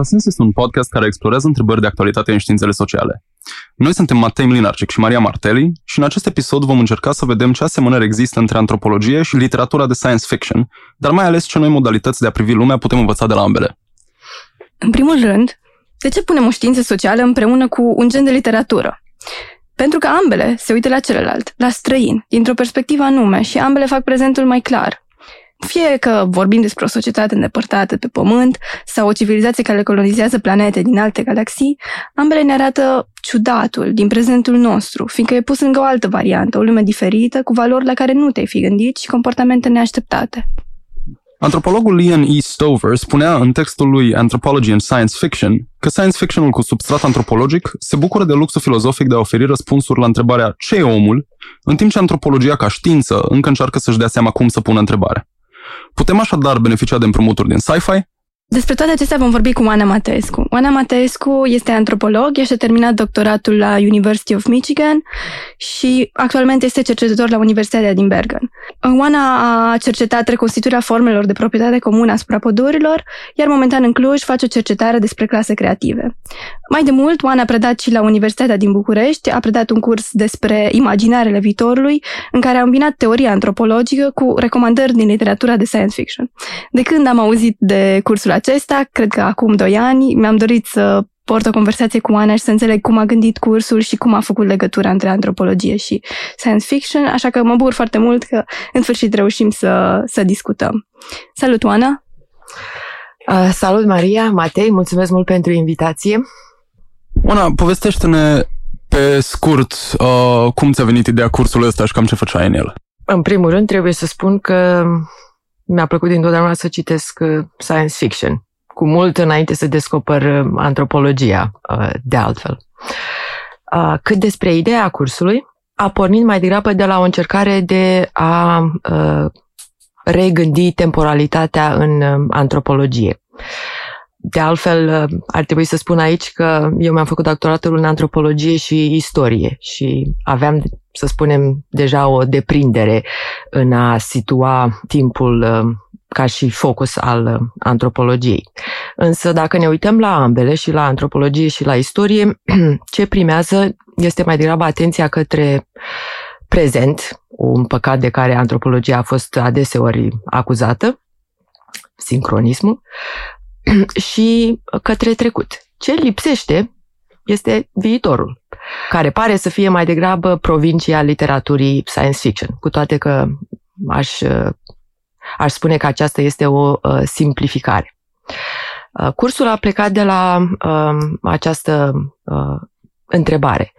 Contrasens este un podcast care explorează întrebări de actualitate în științele sociale. Noi suntem Matei Mlinarcic și Maria Martelli și în acest episod vom încerca să vedem ce asemănări există între antropologie și literatura de science fiction, dar mai ales ce noi modalități de a privi lumea putem învăța de la ambele. În primul rând, de ce punem o știință socială împreună cu un gen de literatură? Pentru că ambele se uită la celălalt, la străin, dintr-o perspectivă anume și ambele fac prezentul mai clar, fie că vorbim despre o societate îndepărtată pe Pământ sau o civilizație care colonizează planete din alte galaxii, ambele ne arată ciudatul din prezentul nostru, fiindcă e pus lângă o altă variantă, o lume diferită, cu valori la care nu te-ai fi gândit și comportamente neașteptate. Antropologul Ian E. Stover spunea în textul lui Anthropology and Science Fiction că science fictionul cu substrat antropologic se bucură de luxul filozofic de a oferi răspunsuri la întrebarea ce e omul, în timp ce antropologia ca știință încă încearcă să-și dea seama cum să pună întrebarea. Putem așadar beneficia de împrumuturi din sci-fi despre toate acestea vom vorbi cu Oana Matescu. Oana Matescu este antropolog, și-a terminat doctoratul la University of Michigan și actualmente este cercetător la Universitatea din Bergen. Oana a cercetat reconstituirea formelor de proprietate comună asupra pădurilor, iar momentan în Cluj face o cercetare despre clase creative. Mai de mult, Oana a predat și la Universitatea din București, a predat un curs despre imaginarele viitorului, în care a îmbinat teoria antropologică cu recomandări din literatura de science fiction. De când am auzit de cursul acesta, cred că acum doi ani, mi-am dorit să port o conversație cu Ana și să înțeleg cum a gândit cursul și cum a făcut legătura între antropologie și science fiction, așa că mă bucur foarte mult că în sfârșit reușim să, să discutăm. Salut, Oana! Uh, salut, Maria, Matei, mulțumesc mult pentru invitație. Oana, povestește-ne pe scurt uh, cum ți-a venit ideea cursului ăsta și cam ce făceai în el. În primul rând, trebuie să spun că mi-a plăcut dintotdeauna să citesc uh, science fiction, cu mult înainte să descoper uh, antropologia, uh, de altfel. Cât despre ideea cursului, a pornit mai degrabă de la o încercare de a regândi temporalitatea în antropologie. De altfel, ar trebui să spun aici că eu mi-am făcut doctoratul în antropologie și istorie și aveam, să spunem, deja o deprindere în a situa timpul uh, ca și focus al uh, antropologiei. Însă, dacă ne uităm la ambele, și la antropologie și la istorie, ce primează este mai degrabă atenția către prezent, un păcat de care antropologia a fost adeseori acuzată, sincronismul, și către trecut. Ce lipsește este viitorul, care pare să fie mai degrabă provincia literaturii science fiction, cu toate că aș, aș spune că aceasta este o uh, simplificare. Uh, cursul a plecat de la uh, această întrebare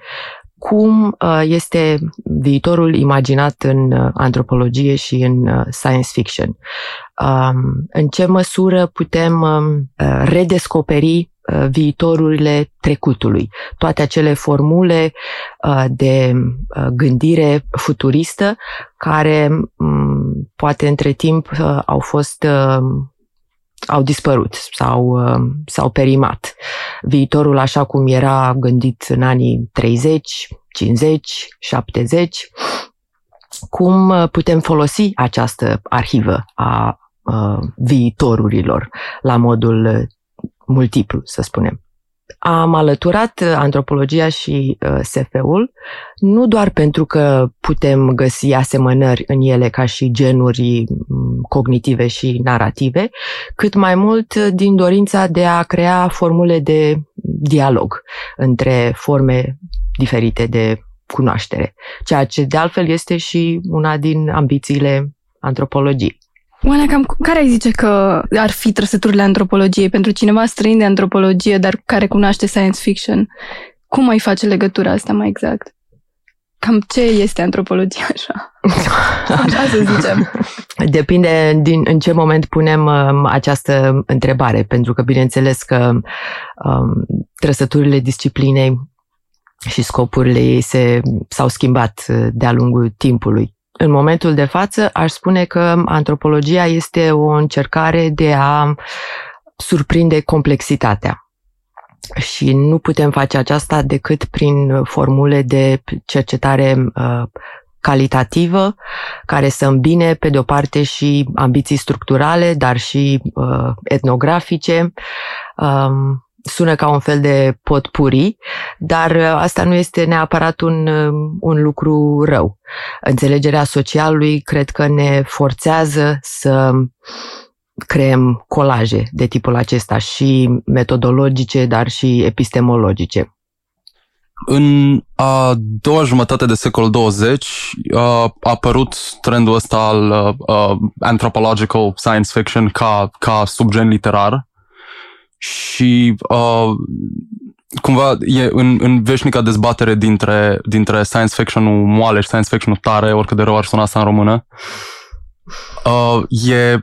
cum uh, este viitorul imaginat în uh, antropologie și în uh, science fiction. Um, în ce măsură putem um, redescoperi viitorurile trecutului. Toate acele formule de gândire futuristă care um, poate între timp au fost au dispărut sau uh, s-au perimat. Viitorul așa cum era gândit în anii 30, 50, 70, cum uh, putem folosi această arhivă a uh, viitorurilor la modul multiplu, să spunem. Am alăturat uh, antropologia și uh, SF-ul nu doar pentru că putem găsi asemănări în ele ca și genuri mm, cognitive și narrative, cât mai mult uh, din dorința de a crea formule de dialog între forme diferite de cunoaștere, ceea ce de altfel este și una din ambițiile antropologiei. Oana, cam care ai zice că ar fi trăsăturile antropologiei pentru cineva străin de antropologie, dar care cunoaște science fiction? Cum ai face legătura asta mai exact? Cam ce este antropologia așa? Așa să zicem. Depinde din în ce moment punem um, această întrebare, pentru că bineînțeles că um, trăsăturile disciplinei și scopurile ei se, s-au schimbat uh, de-a lungul timpului. În momentul de față, aș spune că antropologia este o încercare de a surprinde complexitatea. Și nu putem face aceasta decât prin formule de cercetare uh, calitativă, care să îmbine, pe de-o parte, și ambiții structurale, dar și uh, etnografice, Um, sună ca un fel de potpuri, dar asta nu este neapărat un, un lucru rău. Înțelegerea socialului cred că ne forțează să creăm colaje de tipul acesta și metodologice, dar și epistemologice. În a doua jumătate de secol 20 a apărut trendul ăsta al uh, anthropological science fiction ca, ca subgen literar și uh, cumva e în, în veșnica dezbatere dintre, dintre science fiction-ul moale și science fiction-ul tare, oricât de rău ar suna asta în română. Uh, e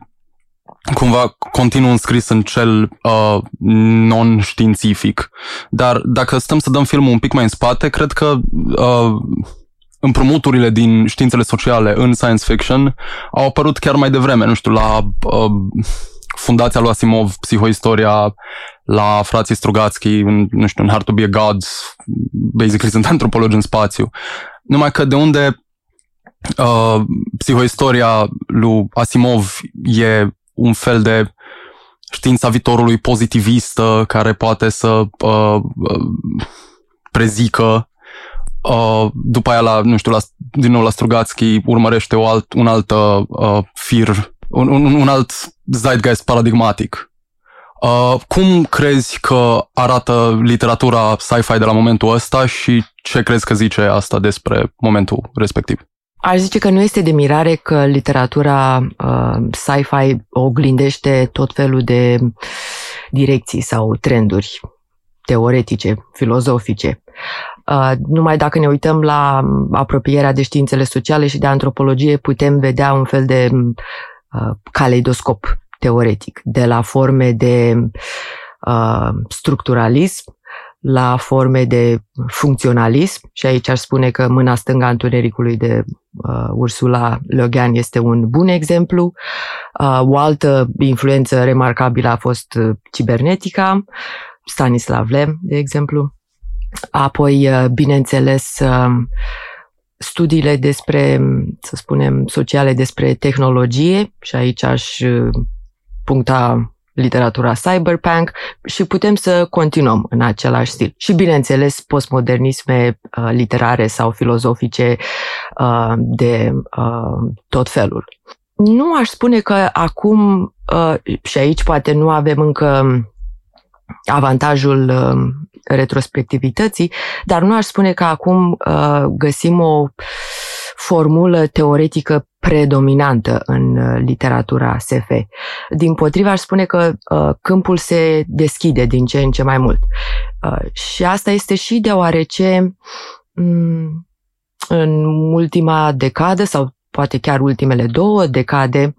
cumva continuu înscris în cel uh, non-științific. Dar dacă stăm să dăm filmul un pic mai în spate, cred că uh, împrumuturile din științele sociale în science fiction au apărut chiar mai devreme, nu știu, la uh, fundația lui Asimov, psihoistoria, la frații Strugatsky, în, nu știu, în Hard to be a God, basically sunt antropologi în spațiu. Numai că de unde uh, psihoistoria lui Asimov e un fel de știința viitorului pozitivistă care poate să uh, uh, prezică Uh, după aia, la, nu știu, la, din nou la Strugatsky urmărește o alt, un alt uh, fir, un, un, un alt zeitgeist paradigmatic. Uh, cum crezi că arată literatura sci-fi de la momentul ăsta și ce crezi că zice asta despre momentul respectiv? Aș zice că nu este de mirare că literatura uh, sci-fi oglindește tot felul de direcții sau trenduri teoretice, filozofice. Uh, numai dacă ne uităm la apropierea de științele sociale și de antropologie, putem vedea un fel de uh, caleidoscop teoretic, de la forme de uh, structuralism la forme de funcționalism și aici aș spune că Mâna stângă a întunericului de uh, Ursula Le Guin este un bun exemplu. Uh, o altă influență remarcabilă a fost uh, cibernetica, Stanislav Lem, de exemplu. Apoi, uh, bineînțeles, uh, studiile despre, să spunem, sociale despre tehnologie și aici aș uh, puncta literatura cyberpunk și putem să continuăm în același stil. Și, bineînțeles, postmodernisme uh, literare sau filozofice uh, de uh, tot felul. Nu aș spune că acum, uh, și aici poate nu avem încă avantajul uh, retrospectivității, dar nu aș spune că acum uh, găsim o formulă teoretică predominantă în uh, literatura SF. Din potriva, aș spune că uh, câmpul se deschide din ce în ce mai mult. Uh, și asta este și deoarece um, în ultima decadă sau poate chiar ultimele două decade,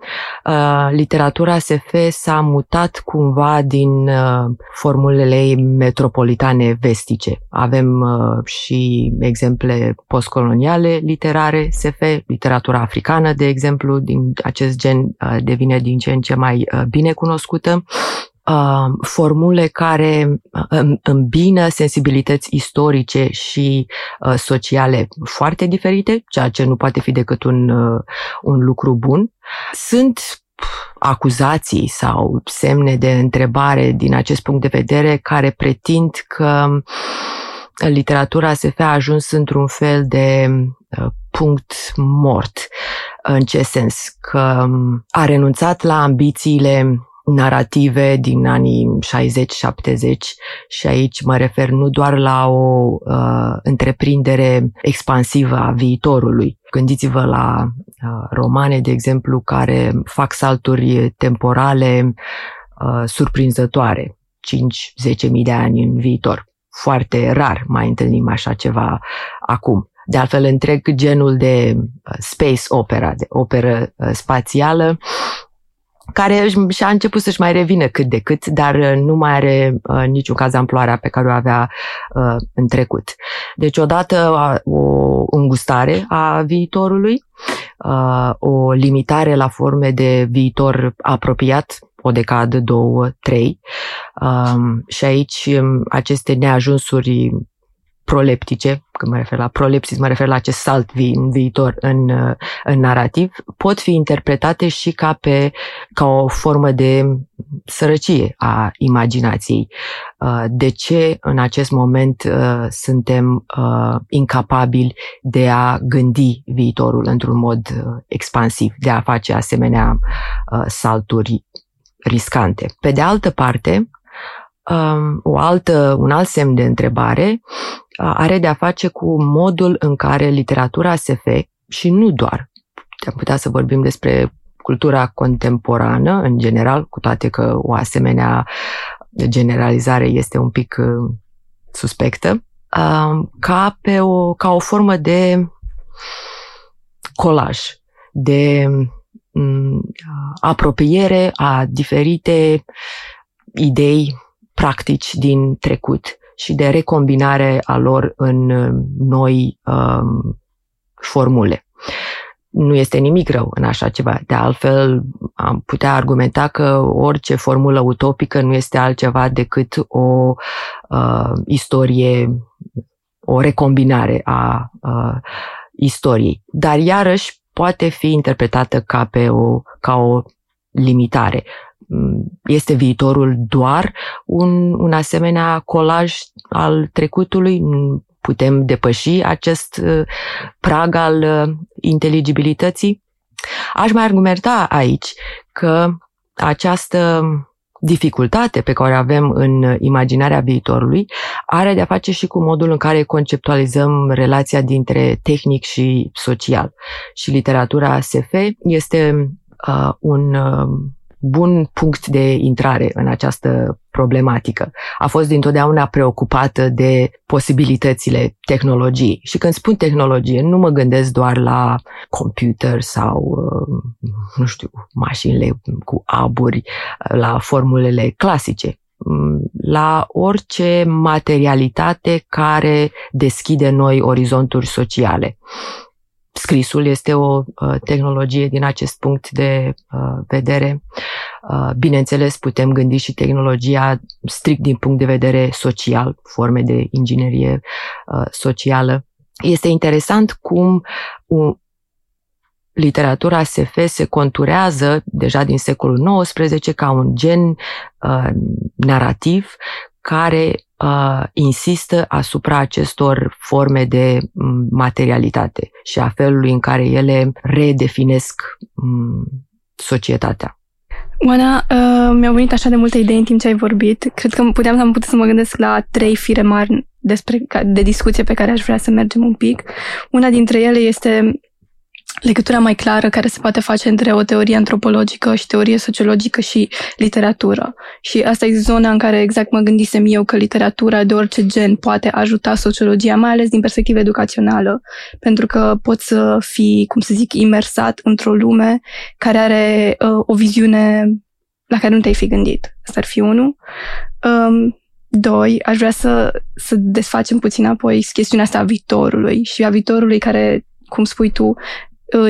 uh, literatura SF s-a mutat cumva din uh, formulele ei metropolitane vestice. Avem uh, și exemple postcoloniale literare SF, literatura africană, de exemplu, din acest gen devine din ce în ce mai bine cunoscută uh, formule care uh, îmbină sensibilități istorice și uh, sociale foarte diferite, ceea ce nu poate fi decât un, uh, un lucru bun. Sunt acuzații sau semne de întrebare din acest punct de vedere care pretind că literatura SF a ajuns într-un fel de uh, punct mort. În ce sens? Că um, a renunțat la ambițiile narrative din anii 60-70 și aici mă refer nu doar la o uh, întreprindere expansivă a viitorului. Gândiți-vă la uh, romane, de exemplu, care fac salturi temporale uh, surprinzătoare, 5-10 mii de ani în viitor. Foarte rar mai întâlnim așa ceva acum. De altfel, întreg genul de uh, space opera, de operă uh, spațială, care și-a început să-și mai revină cât de cât, dar uh, nu mai are uh, niciun caz amploarea pe care o avea uh, în trecut. Deci odată o îngustare a viitorului, uh, o limitare la forme de viitor apropiat, o decadă, două, trei. Um, și aici um, aceste neajunsuri proleptice, când mă refer la prolepsis, mă refer la acest salt vi- în viitor în, în narrativ, pot fi interpretate și ca, pe, ca o formă de sărăcie a imaginației. Uh, de ce în acest moment uh, suntem uh, incapabili de a gândi viitorul într-un mod expansiv, de a face asemenea salturi riscante. Pe de altă parte, um, o altă, un alt semn de întrebare are de a face cu modul în care literatura SF și nu doar, am putea să vorbim despre cultura contemporană în general, cu toate că o asemenea generalizare este un pic uh, suspectă, um, ca, pe o, ca o formă de colaj, de um, apropiere a diferite idei, practici din trecut și de recombinare a lor în uh, noi um, formule. Nu este nimic rău în așa ceva. De altfel, am putea argumenta că orice formulă utopică nu este altceva decât o uh, istorie, o recombinare a uh, istoriei. Dar iarăși poate fi interpretată ca, pe o, ca o limitare. Mm, este viitorul doar un, un asemenea colaj al trecutului? Putem depăși acest uh, prag al uh, inteligibilității? Aș mai argumenta aici că această dificultate pe care o avem în imaginarea viitorului are de-a face și cu modul în care conceptualizăm relația dintre tehnic și social. Și literatura SF este uh, un uh, bun punct de intrare în această problematică. A fost dintotdeauna preocupată de posibilitățile tehnologiei. Și când spun tehnologie, nu mă gândesc doar la computer sau, uh, nu știu, mașinile cu aburi, la formulele clasice mm, la orice materialitate care deschide noi orizonturi sociale. Scrisul este o uh, tehnologie din acest punct de uh, vedere. Uh, bineînțeles, putem gândi și tehnologia strict din punct de vedere social, forme de inginerie socială. Este interesant cum literatura SF se conturează deja din secolul XIX ca un gen uh, narrativ care uh, insistă asupra acestor forme de um, materialitate și a felului în care ele redefinesc um, societatea. Oana, uh, mi-au venit așa de multe idei în timp ce ai vorbit. Cred că puteam să am putut să mă gândesc la trei fire mari despre, de discuție pe care aș vrea să mergem un pic. Una dintre ele este legătura mai clară care se poate face între o teorie antropologică și teorie sociologică și literatură. Și asta e zona în care exact mă gândisem eu că literatura de orice gen poate ajuta sociologia, mai ales din perspectivă educațională, pentru că poți să fii, cum să zic, imersat într-o lume care are uh, o viziune la care nu te-ai fi gândit. Asta ar fi unul. Um, Doi, aș vrea să, să desfacem puțin apoi chestiunea asta a viitorului și a viitorului care, cum spui tu,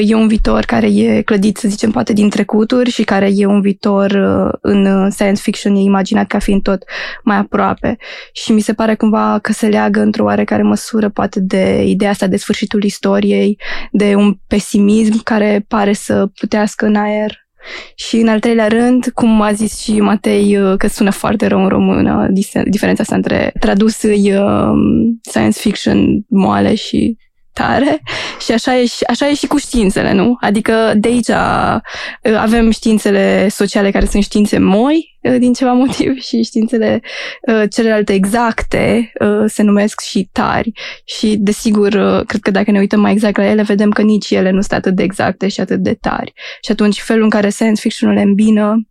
e un viitor care e clădit, să zicem, poate din trecuturi și care e un viitor uh, în science fiction e imaginat ca fiind tot mai aproape. Și mi se pare cumva că se leagă într-o oarecare măsură poate de ideea asta de sfârșitul istoriei, de un pesimism care pare să putească în aer și în al treilea rând, cum a zis și Matei, uh, că sună foarte rău în română, diferența asta între tradus um, science fiction moale și tare și așa e, și, așa e și cu științele, nu? Adică de aici uh, avem științele sociale care sunt științe moi uh, din ceva motiv și științele uh, celelalte exacte se numesc și tari și desigur cred că dacă ne uităm mai exact la ele vedem că nici ele nu sunt atât de exacte și atât de tari și atunci felul în care science fiction-ul le îmbină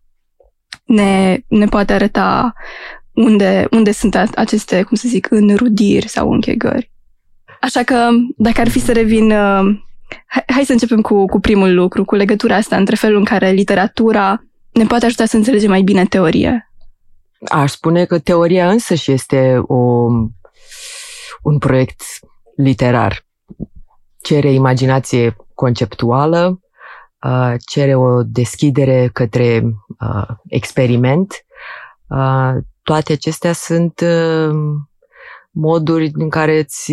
ne, ne poate arăta unde, unde sunt aceste, cum să zic, înrudiri sau închegări. Așa că, dacă ar fi să revin, uh, hai, hai să începem cu, cu primul lucru, cu legătura asta între felul în care literatura ne poate ajuta să înțelegem mai bine teorie. Aș spune că teoria însăși este o, un proiect literar. Cere imaginație conceptuală, uh, cere o deschidere către uh, experiment. Toate acestea sunt moduri în care îți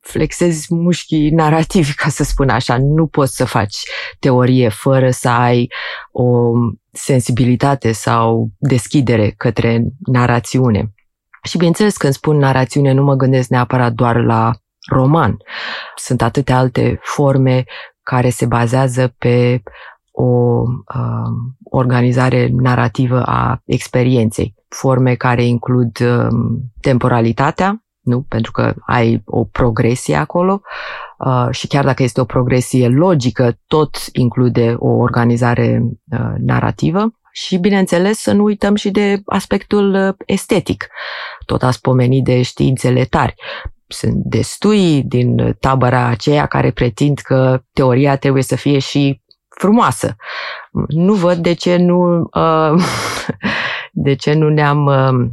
flexezi mușchii narrativi, ca să spun așa. Nu poți să faci teorie fără să ai o sensibilitate sau deschidere către narațiune. Și bineînțeles, când spun narațiune, nu mă gândesc neapărat doar la roman. Sunt atâtea alte forme care se bazează pe o uh, organizare narrativă a experienței. Forme care includ uh, temporalitatea, nu? Pentru că ai o progresie acolo uh, și chiar dacă este o progresie logică, tot include o organizare uh, narrativă. Și, bineînțeles, să nu uităm și de aspectul uh, estetic. Tot ați pomenit de științele tari. Sunt destui din tabăra aceea care pretind că teoria trebuie să fie și frumoasă. Nu văd de ce nu, uh, de ce nu ne-am uh,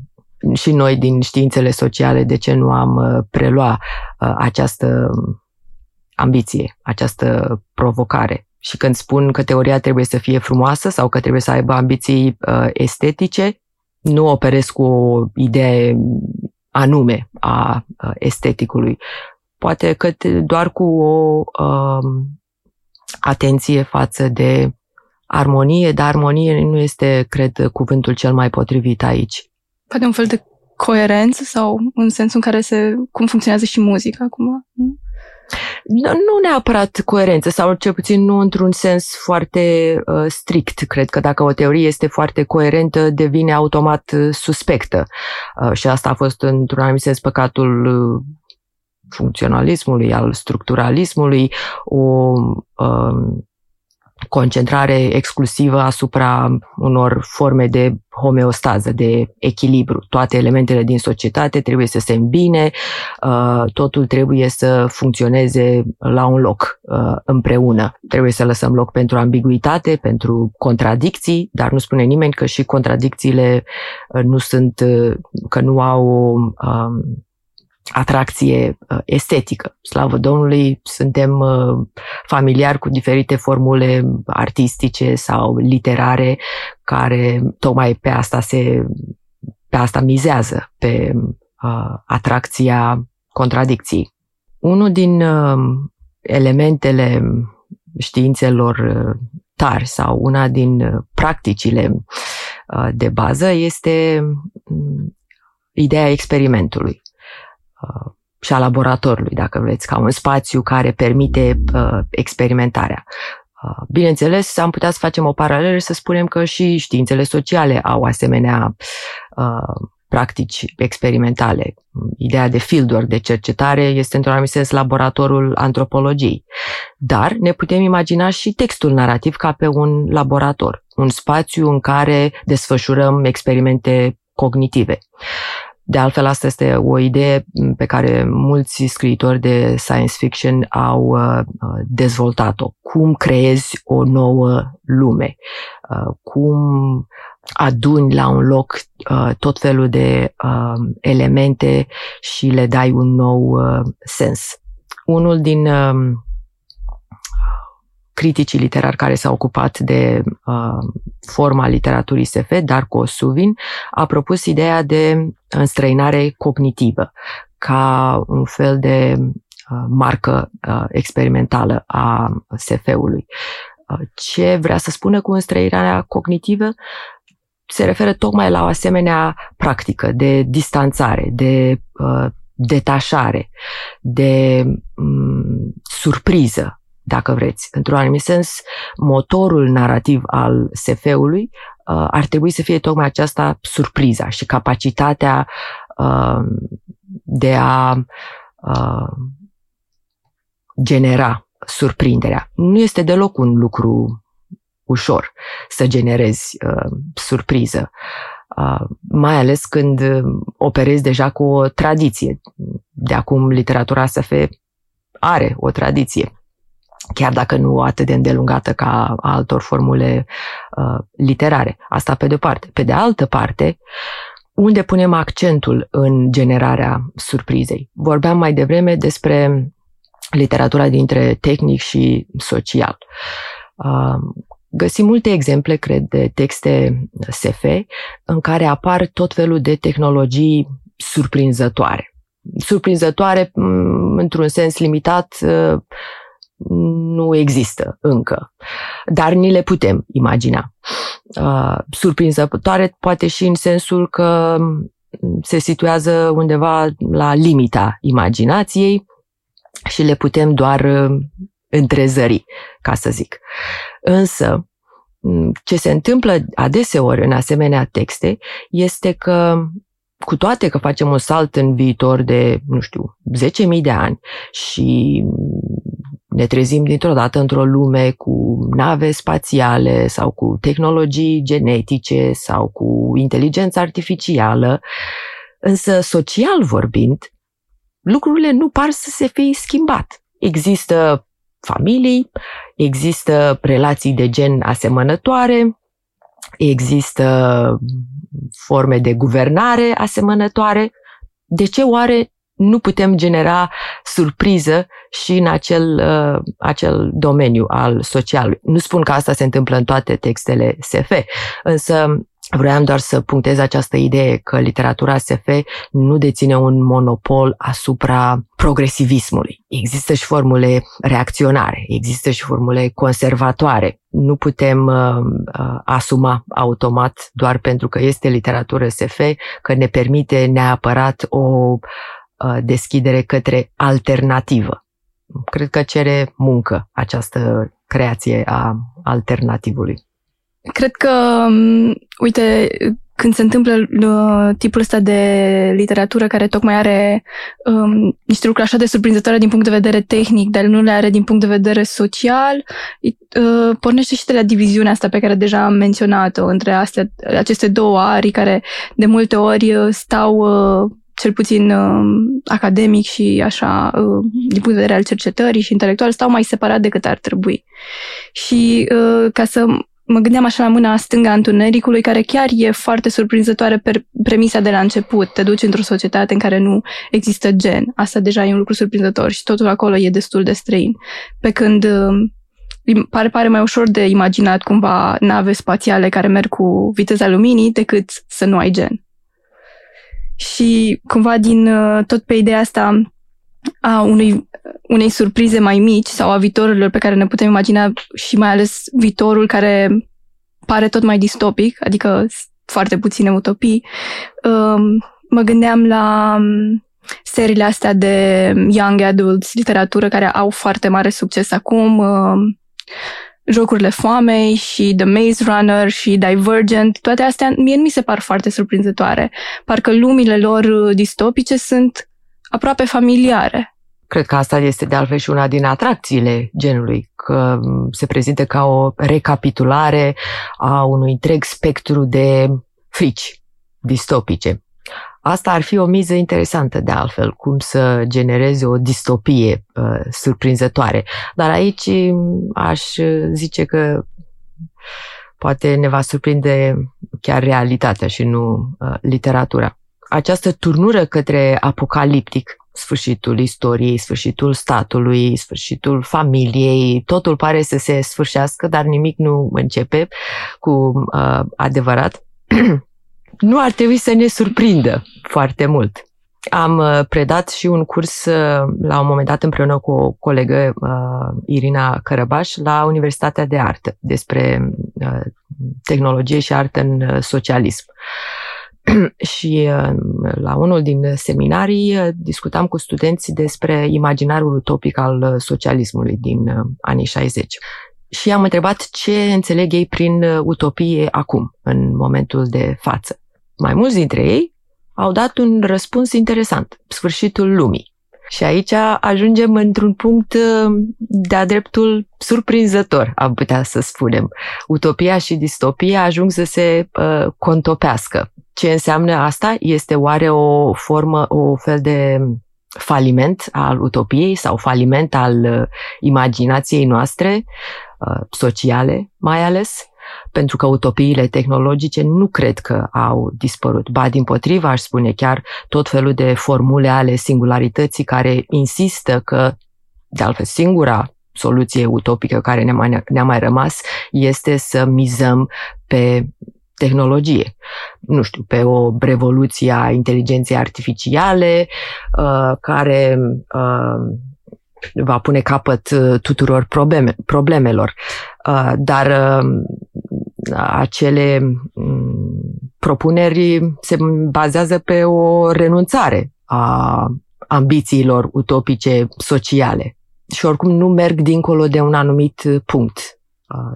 și noi din științele sociale, de ce nu am uh, preluat uh, această ambiție, această provocare. Și când spun că teoria trebuie să fie frumoasă sau că trebuie să aibă ambiții uh, estetice, nu operez cu o idee anume a esteticului. Poate că doar cu o uh, atenție față de armonie, dar armonie nu este, cred, cuvântul cel mai potrivit aici. Poate un fel de coerență sau în sensul în care se, cum funcționează și muzica acum? Nu, nu neapărat coerență sau cel puțin nu într-un sens foarte uh, strict. Cred că dacă o teorie este foarte coerentă, devine automat uh, suspectă. Uh, și asta a fost într-un anumit sens păcatul uh, funcționalismului, al structuralismului, o uh, concentrare exclusivă asupra unor forme de homeostază, de echilibru. Toate elementele din societate trebuie să se îmbine, uh, totul trebuie să funcționeze la un loc uh, împreună. Trebuie să lăsăm loc pentru ambiguitate, pentru contradicții, dar nu spune nimeni că și contradicțiile uh, nu sunt, că nu au um, atracție uh, estetică. Slavă Domnului, suntem uh, familiari cu diferite formule artistice sau literare care tocmai pe asta se pe asta mizează, pe uh, atracția contradicției. Unul din uh, elementele științelor uh, tari sau una din uh, practicile uh, de bază este um, ideea experimentului. Uh, și a laboratorului, dacă vreți, ca un spațiu care permite uh, experimentarea. Uh, bineînțeles, am putea să facem o paralelă și să spunem că și științele sociale au asemenea uh, practici experimentale. Ideea de fieldwork, de cercetare, este într-un anumit sens laboratorul antropologiei. Dar ne putem imagina și textul narrativ ca pe un laborator, un spațiu în care desfășurăm experimente cognitive. De altfel, asta este o idee pe care mulți scriitori de science fiction au uh, uh, dezvoltat-o. Cum creezi o nouă lume? Uh, cum aduni la un loc tot felul de elemente și le dai un nou sens. Unul din um, criticii literari care s-au ocupat de uh, forma literaturii SF, Darko Suvin, a propus ideea de înstrăinare cognitivă ca un fel de uh, marcă uh, experimentală a SF-ului. Uh, ce vrea să spună cu înstrăinarea cognitivă? Se referă tocmai la o asemenea practică de distanțare, de uh, detașare, de um, surpriză dacă vreți. Într-un anumit sens, motorul narrativ al SF-ului uh, ar trebui să fie tocmai aceasta surpriza și capacitatea uh, de a uh, genera surprinderea. Nu este deloc un lucru ușor să generezi uh, surpriză, uh, mai ales când operezi deja cu o tradiție. De acum literatura SF are o tradiție chiar dacă nu atât de îndelungată ca altor formule uh, literare. Asta pe de-o parte. Pe de altă parte, unde punem accentul în generarea surprizei? Vorbeam mai devreme despre literatura dintre tehnic și social. Uh, găsim multe exemple, cred, de texte SF în care apar tot felul de tehnologii surprinzătoare surprinzătoare, într-un sens limitat, nu există încă, dar ni le putem imagina. Surprinzătoare poate și în sensul că se situează undeva la limita imaginației și le putem doar întrezări, ca să zic. Însă, ce se întâmplă adeseori în asemenea texte este că cu toate că facem un salt în viitor de, nu știu, 10.000 de ani și ne trezim dintr-o dată într-o lume cu nave spațiale sau cu tehnologii genetice sau cu inteligență artificială, însă social vorbind, lucrurile nu par să se fie schimbat. Există familii, există relații de gen asemănătoare, există forme de guvernare asemănătoare. De ce oare nu putem genera surpriză și în acel, uh, acel domeniu al socialului. Nu spun că asta se întâmplă în toate textele SF, însă Vroiam doar să punctez această idee că literatura SF nu deține un monopol asupra progresivismului. Există și formule reacționare, există și formule conservatoare. Nu putem uh, uh, asuma automat doar pentru că este literatură SF că ne permite neapărat o uh, deschidere către alternativă. Cred că cere muncă această creație a alternativului. Cred că, um, uite, când se întâmplă uh, tipul ăsta de literatură care tocmai are um, niște lucruri așa de surprinzătoare din punct de vedere tehnic, dar nu le are din punct de vedere social, uh, pornește și de la diviziunea asta pe care deja am menționat-o între astea, aceste două arii care de multe ori uh, stau uh, cel puțin uh, academic și așa, uh, din punct de vedere al cercetării și intelectual, stau mai separat decât ar trebui. Și uh, ca să mă gândeam așa la mâna stângă a întunericului, care chiar e foarte surprinzătoare per premisa de la început. Te duci într-o societate în care nu există gen. Asta deja e un lucru surprinzător și totul acolo e destul de străin. Pe când uh, pare, pare mai ușor de imaginat cumva nave spațiale care merg cu viteza luminii decât să nu ai gen. Și cumva din uh, tot pe ideea asta a unui, unei surprize mai mici sau a viitorilor pe care ne putem imagina și mai ales viitorul care pare tot mai distopic, adică foarte puține utopii, um, mă gândeam la um, seriile astea de young adults, literatură, care au foarte mare succes acum, um, Jocurile Foamei și The Maze Runner și Divergent, toate astea mie nu mi se par foarte surprinzătoare. Parcă lumile lor distopice sunt aproape familiare. Cred că asta este de altfel și una din atracțiile genului, că se prezintă ca o recapitulare a unui întreg spectru de frici distopice. Asta ar fi o miză interesantă, de altfel, cum să genereze o distopie uh, surprinzătoare. Dar aici aș zice că poate ne va surprinde chiar realitatea și nu uh, literatura această turnură către apocaliptic, sfârșitul istoriei, sfârșitul statului, sfârșitul familiei, totul pare să se sfârșească, dar nimic nu începe cu uh, adevărat, nu ar trebui să ne surprindă foarte mult. Am uh, predat și un curs uh, la un moment dat împreună cu o colegă, uh, Irina Cărăbaș, la Universitatea de Artă despre uh, tehnologie și artă în uh, socialism. și uh, la unul din seminarii uh, discutam cu studenții despre imaginarul utopic al uh, socialismului din anii 60. Și am întrebat ce înțeleg ei prin utopie acum, în momentul de față. Mai mulți dintre ei au dat un răspuns interesant, sfârșitul lumii. Și aici ajungem într-un punct de-a dreptul surprinzător, am putea să spunem. Utopia și distopia ajung să se uh, contopească. Ce înseamnă asta? Este oare o formă, o fel de faliment al utopiei sau faliment al uh, imaginației noastre, uh, sociale mai ales? Pentru că utopiile tehnologice nu cred că au dispărut. Ba, din potrivă, aș spune chiar tot felul de formule ale singularității care insistă că, de altfel, singura soluție utopică care ne-a mai, ne mai rămas este să mizăm pe tehnologie. Nu știu, pe o revoluție a inteligenței artificiale uh, care uh, va pune capăt uh, tuturor probleme, problemelor. Uh, dar uh, acele um, propuneri se bazează pe o renunțare a ambițiilor utopice sociale. Și oricum nu merg dincolo de un anumit punct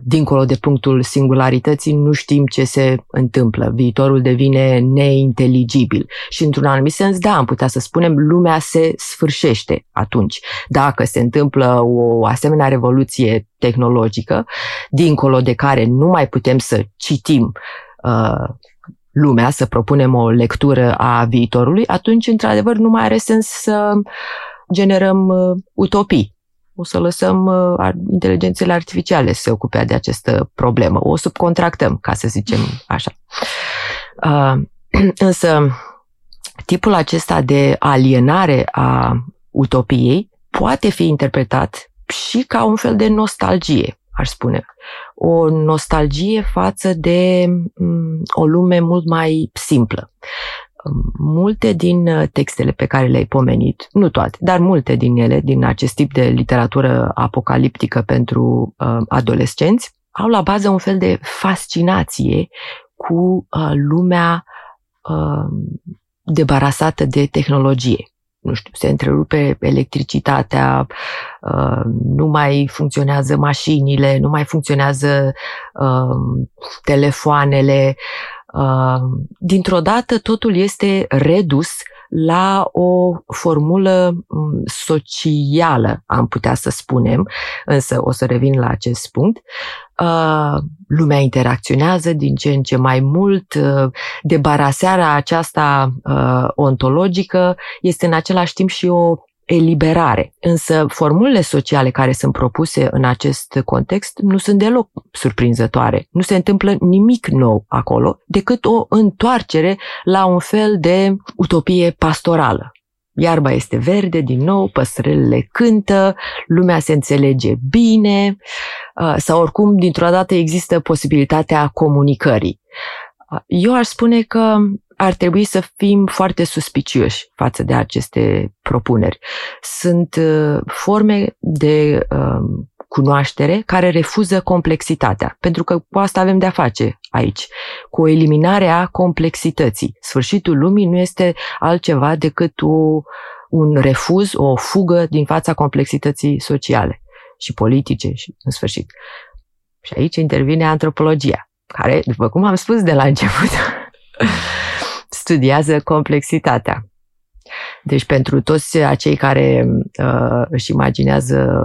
dincolo de punctul singularității, nu știm ce se întâmplă. Viitorul devine neinteligibil. Și într-un anumit sens, da, am putea să spunem, lumea se sfârșește atunci. Dacă se întâmplă o asemenea revoluție tehnologică, dincolo de care nu mai putem să citim uh, lumea, să propunem o lectură a viitorului, atunci, într-adevăr, nu mai are sens să generăm uh, utopii o să lăsăm uh, inteligențele artificiale să se ocupe de această problemă. O subcontractăm, ca să zicem așa. Uh, însă, tipul acesta de alienare a utopiei poate fi interpretat și ca un fel de nostalgie, aș spune. O nostalgie față de um, o lume mult mai simplă multe din uh, textele pe care le-ai pomenit, nu toate, dar multe din ele, din acest tip de literatură apocaliptică pentru uh, adolescenți, au la bază un fel de fascinație cu uh, lumea uh, debarasată de tehnologie. Nu știu, se întrerupe electricitatea, uh, nu mai funcționează mașinile, nu mai funcționează uh, telefoanele, dintr-o dată totul este redus la o formulă mm, socială, am putea să spunem, însă o să revin la acest punct. Lumea interacționează din ce în ce mai mult, debarasarea aceasta ontologică este în același timp și o eliberare. Însă formulele sociale care sunt propuse în acest context nu sunt deloc surprinzătoare. Nu se întâmplă nimic nou acolo decât o întoarcere la un fel de utopie pastorală. Iarba este verde din nou, păsările cântă, lumea se înțelege bine uh, sau oricum dintr-o dată există posibilitatea comunicării. Uh, eu aș spune că ar trebui să fim foarte suspicioși față de aceste propuneri. Sunt uh, forme de uh, cunoaștere care refuză complexitatea, pentru că cu asta avem de-a face aici, cu o eliminare a complexității. Sfârșitul lumii nu este altceva decât o, un refuz, o fugă din fața complexității sociale și politice și în sfârșit. Și aici intervine antropologia, care, după cum am spus de la început, studiază complexitatea. Deci pentru toți acei care uh, își imaginează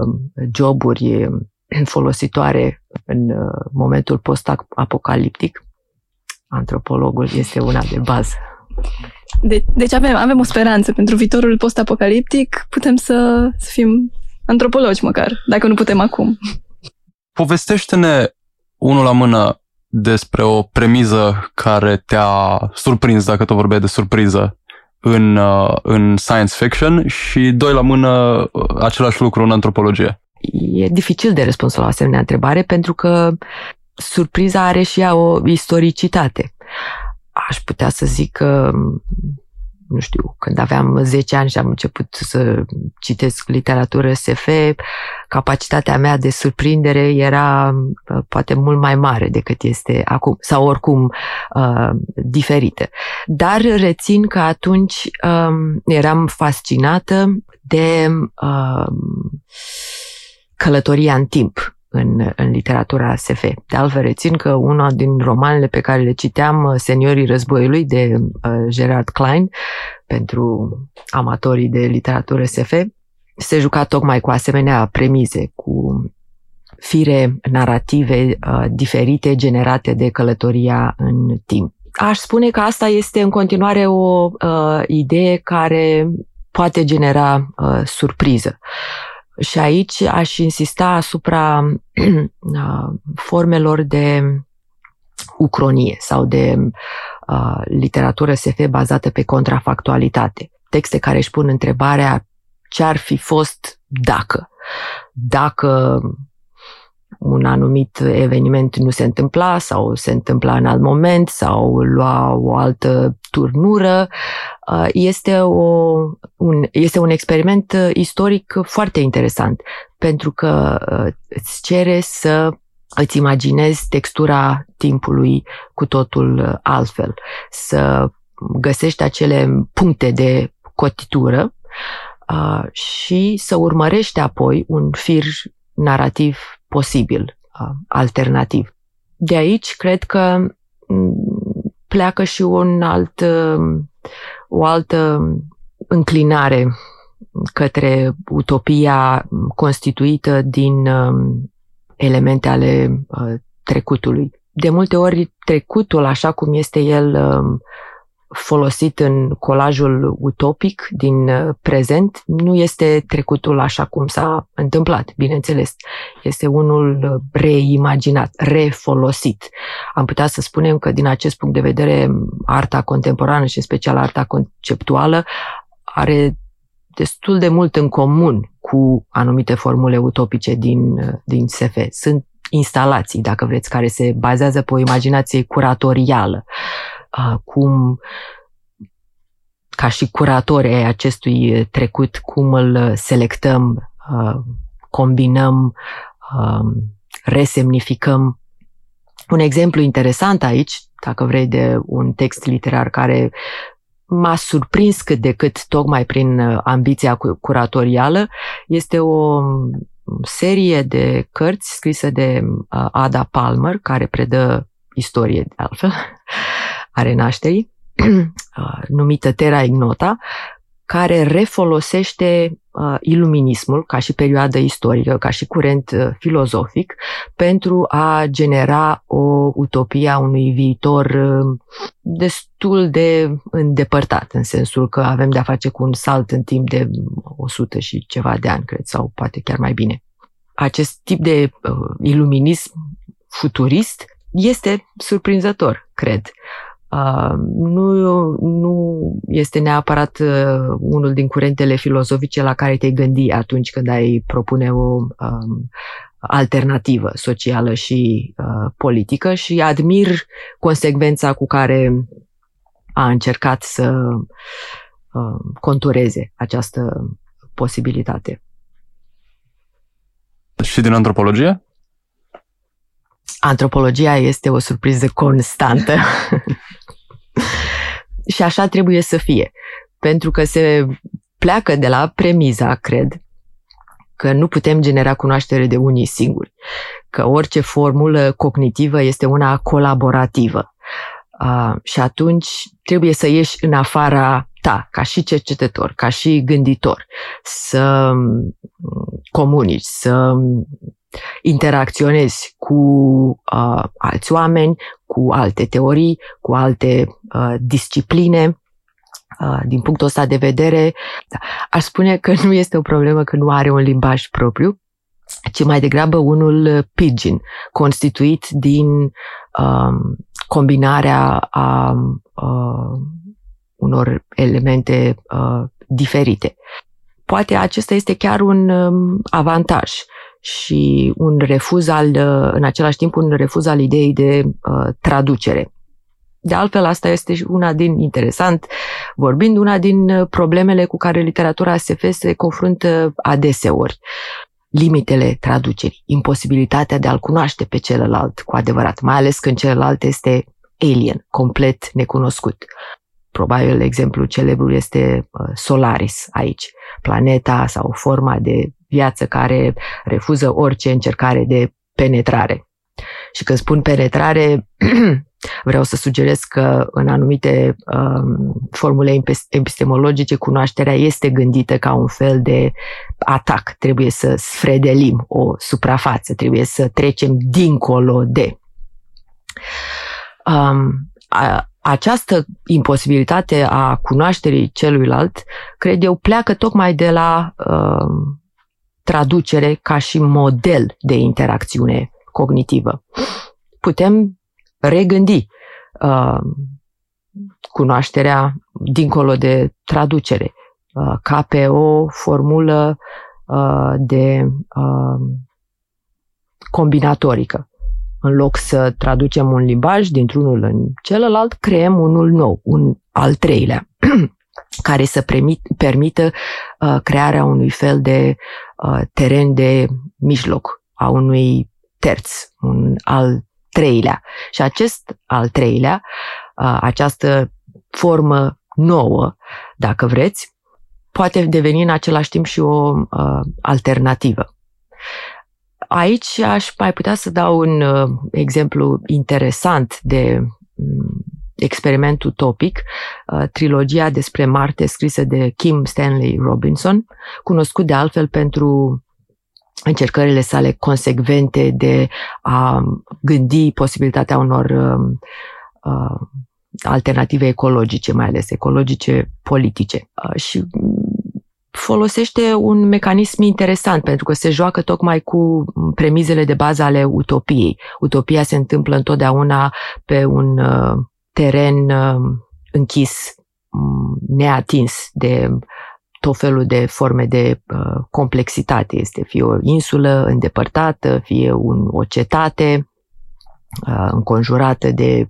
joburi folositoare în uh, momentul post-apocaliptic, antropologul este una de bază. De, deci avem, avem o speranță pentru viitorul post-apocaliptic, putem să, să fim antropologi măcar, dacă nu putem acum. Povestește-ne unul la mână despre o premiză care te-a surprins, dacă tot vorbeai de surpriză, în, uh, în science fiction și, doi la mână, uh, același lucru în antropologie. E dificil de răspuns la o asemenea întrebare pentru că surpriza are și ea o istoricitate. Aș putea să zic că nu știu, când aveam 10 ani și am început să citesc literatură SF, capacitatea mea de surprindere era uh, poate mult mai mare decât este acum, sau oricum uh, diferită. Dar rețin că atunci uh, eram fascinată de uh, călătoria în timp în, în literatura SF. De altfel, rețin că una din romanele pe care le citeam, uh, Seniorii Războiului, de uh, Gerard Klein, pentru amatorii de literatură SF, se juca tocmai cu asemenea premize, cu fire narrative uh, diferite generate de călătoria în timp. Aș spune că asta este în continuare o uh, idee care poate genera uh, surpriză. Și aici aș insista asupra formelor de ucronie sau de uh, literatură SF bazată pe contrafactualitate. Texte care își pun întrebarea ce ar fi fost dacă. Dacă un anumit eveniment nu se întâmpla sau se întâmpla în alt moment sau lua o altă turnură. Uh, este, o, un, este un experiment istoric foarte interesant pentru că îți cere să îți imaginezi textura timpului cu totul altfel, să găsești acele puncte de cotitură uh, și să urmărești apoi un fir narrativ posibil, uh, alternativ. De aici cred că pleacă și un alt, uh, o altă înclinare către utopia constituită din elemente ale trecutului. De multe ori, trecutul, așa cum este el folosit în colajul utopic din uh, prezent nu este trecutul așa cum s-a întâmplat, bineînțeles. Este unul reimaginat, refolosit. Am putea să spunem că din acest punct de vedere arta contemporană și special arta conceptuală are destul de mult în comun cu anumite formule utopice din, uh, din SF. Sunt instalații, dacă vreți, care se bazează pe o imaginație curatorială cum ca și curatori ai acestui trecut, cum îl selectăm, combinăm, resemnificăm. Un exemplu interesant aici, dacă vrei, de un text literar care m-a surprins cât de cât tocmai prin ambiția curatorială, este o serie de cărți scrise de Ada Palmer, care predă istorie de altfel, a renașterii, numită Terra Ignota, care refolosește uh, iluminismul ca și perioadă istorică, ca și curent uh, filozofic, pentru a genera o utopie a unui viitor uh, destul de îndepărtat, în sensul că avem de-a face cu un salt în timp de 100 și ceva de ani, cred, sau poate chiar mai bine. Acest tip de uh, iluminism futurist este surprinzător, cred. Uh, nu, nu este neapărat uh, unul din curentele filozofice la care te-ai gândi atunci când ai propune o um, alternativă socială și uh, politică și admir consecvența cu care a încercat să uh, contureze această posibilitate. Și din antropologie? Antropologia este o surpriză constantă. și așa trebuie să fie. Pentru că se pleacă de la premiza, cred, că nu putem genera cunoaștere de unii singuri, că orice formulă cognitivă este una colaborativă. Uh, și atunci trebuie să ieși în afara ta, ca și cercetător, ca și gânditor, să comunici, să interacționezi cu uh, alți oameni, cu alte teorii, cu alte uh, discipline. Uh, din punctul ăsta de vedere, da, aș spune că nu este o problemă că nu are un limbaj propriu, ci mai degrabă unul pidgin, constituit din uh, combinarea a uh, unor elemente uh, diferite. Poate acesta este chiar un um, avantaj și un refuz al, uh, în același timp, un refuz al ideii de uh, traducere. De altfel, asta este una din, interesant, vorbind, una din uh, problemele cu care literatura SF se confruntă adeseori. Limitele traducerii, imposibilitatea de a-l cunoaște pe celălalt cu adevărat, mai ales când celălalt este alien, complet necunoscut. Probabil exemplu celebru este uh, Solaris aici, planeta sau forma de viață care refuză orice încercare de penetrare. Și când spun penetrare, vreau să sugerez că în anumite um, formule epistemologice cunoașterea este gândită ca un fel de atac. Trebuie să sfredelim o suprafață, trebuie să trecem dincolo de. Um, a, această imposibilitate a cunoașterii celuilalt, cred eu, pleacă tocmai de la uh, traducere ca și model de interacțiune cognitivă. Putem regândi uh, cunoașterea dincolo de traducere, uh, ca pe o formulă uh, de uh, combinatorică. În loc să traducem un limbaj dintr-unul în celălalt, creăm unul nou, un al treilea, care să permit, permită uh, crearea unui fel de uh, teren de mijloc, a unui terț, un al treilea. Și acest al treilea, uh, această formă nouă, dacă vreți, poate deveni în același timp și o uh, alternativă. Aici aș mai putea să dau un uh, exemplu interesant de um, experiment utopic, uh, trilogia despre Marte scrisă de Kim Stanley Robinson, cunoscut de altfel pentru încercările sale consecvente de a gândi posibilitatea unor uh, uh, alternative ecologice, mai ales ecologice politice. Uh, și folosește un mecanism interesant pentru că se joacă tocmai cu premizele de bază ale utopiei. Utopia se întâmplă întotdeauna pe un uh, teren uh, închis, um, neatins de tot felul de forme de uh, complexitate. Este fie o insulă îndepărtată, fie un, o cetate uh, înconjurată de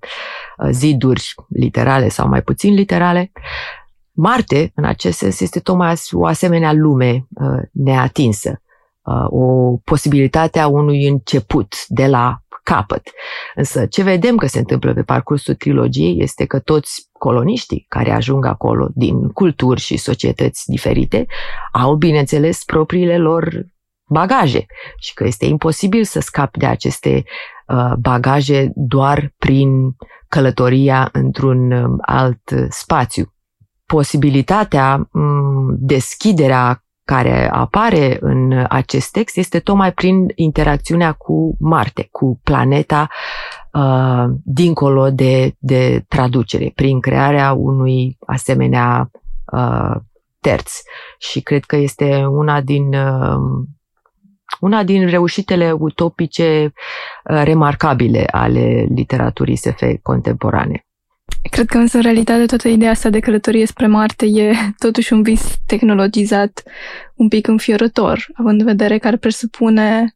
uh, ziduri literale sau mai puțin literale. Marte, în acest sens, este tocmai o asemenea lume uh, neatinsă, uh, o posibilitate a unui început de la capăt. Însă ce vedem că se întâmplă pe parcursul trilogiei este că toți coloniștii care ajung acolo din culturi și societăți diferite au, bineînțeles, propriile lor bagaje și că este imposibil să scapi de aceste uh, bagaje doar prin călătoria într-un um, alt spațiu posibilitatea, deschiderea care apare în acest text este tocmai prin interacțiunea cu Marte, cu planeta uh, dincolo de, de traducere, prin crearea unui asemenea uh, terț. Și cred că este una din uh, una din reușitele utopice uh, remarcabile ale literaturii SF contemporane. Cred că însă în realitate toată ideea asta de călătorie spre Marte e totuși un vis tehnologizat un pic înfiorător, având în vedere că ar presupune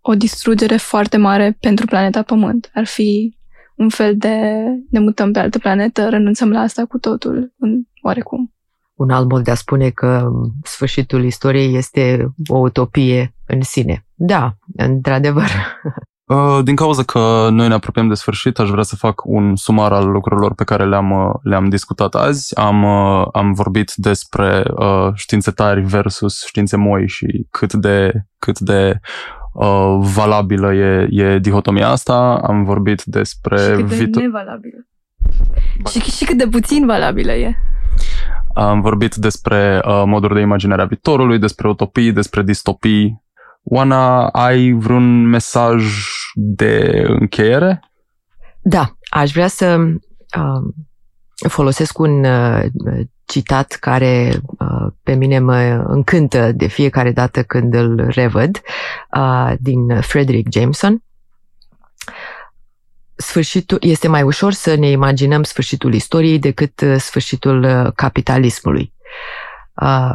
o distrugere foarte mare pentru planeta Pământ. Ar fi un fel de ne mutăm pe altă planetă, renunțăm la asta cu totul, în oarecum. Un alt mod de a spune că sfârșitul istoriei este o utopie în sine. Da, într-adevăr. Uh, din cauza că noi ne apropiem de sfârșit, aș vrea să fac un sumar al lucrurilor pe care le-am, uh, le-am discutat azi. Am, uh, am vorbit despre uh, științe tari versus științe moi și cât de, cât de uh, valabilă e, e dihotomia asta. Am vorbit despre... Și cât de viitor... nevalabilă. Și, și cât de puțin valabilă e. Am vorbit despre uh, moduri de imaginare a viitorului, despre utopii, despre distopii, Oana, ai vreun mesaj de încheiere? Da, aș vrea să uh, folosesc un uh, citat care uh, pe mine mă încântă de fiecare dată când îl revăd, uh, din Frederick Jameson. Sfârșitul, este mai ușor să ne imaginăm sfârșitul istoriei decât uh, sfârșitul uh, capitalismului. Uh,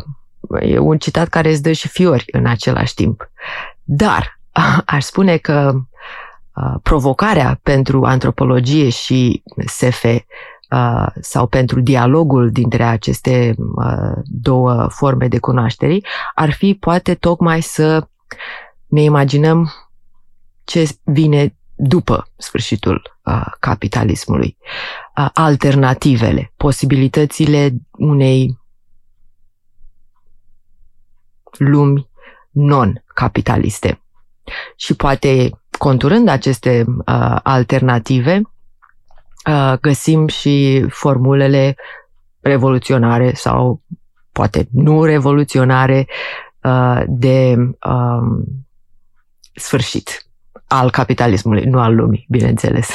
E un citat care îți dă și fiori în același timp. Dar aș spune că provocarea pentru antropologie și SF sau pentru dialogul dintre aceste două forme de cunoaștere ar fi poate tocmai să ne imaginăm ce vine după sfârșitul capitalismului, alternativele, posibilitățile unei lumi non-capitaliste. Și poate conturând aceste uh, alternative, uh, găsim și formulele revoluționare sau poate nu revoluționare uh, de uh, sfârșit al capitalismului, nu al lumii, bineînțeles.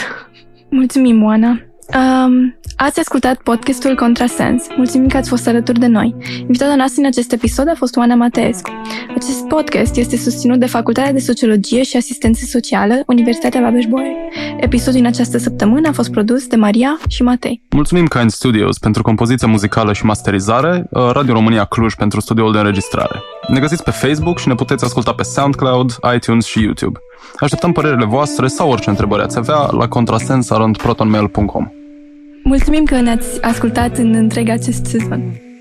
Mulțumim, Oana! Um, ați ascultat podcastul Contrasens. Mulțumim că ați fost alături de noi. Invitata noastră în acest episod a fost Oana Mateescu. Acest podcast este susținut de Facultatea de Sociologie și Asistență Socială, Universitatea Babeș-Bolyai. Episodul în această săptămână a fost produs de Maria și Matei. Mulțumim Kind Studios pentru compoziția muzicală și masterizare, uh, Radio România Cluj pentru studioul de înregistrare. Ne găsiți pe Facebook și ne puteți asculta pe SoundCloud, iTunes și YouTube. Așteptăm părerile voastre sau orice întrebări ați avea la contrasens.protonmail.com Mulțumim că ne-ați ascultat în întreg acest sezon.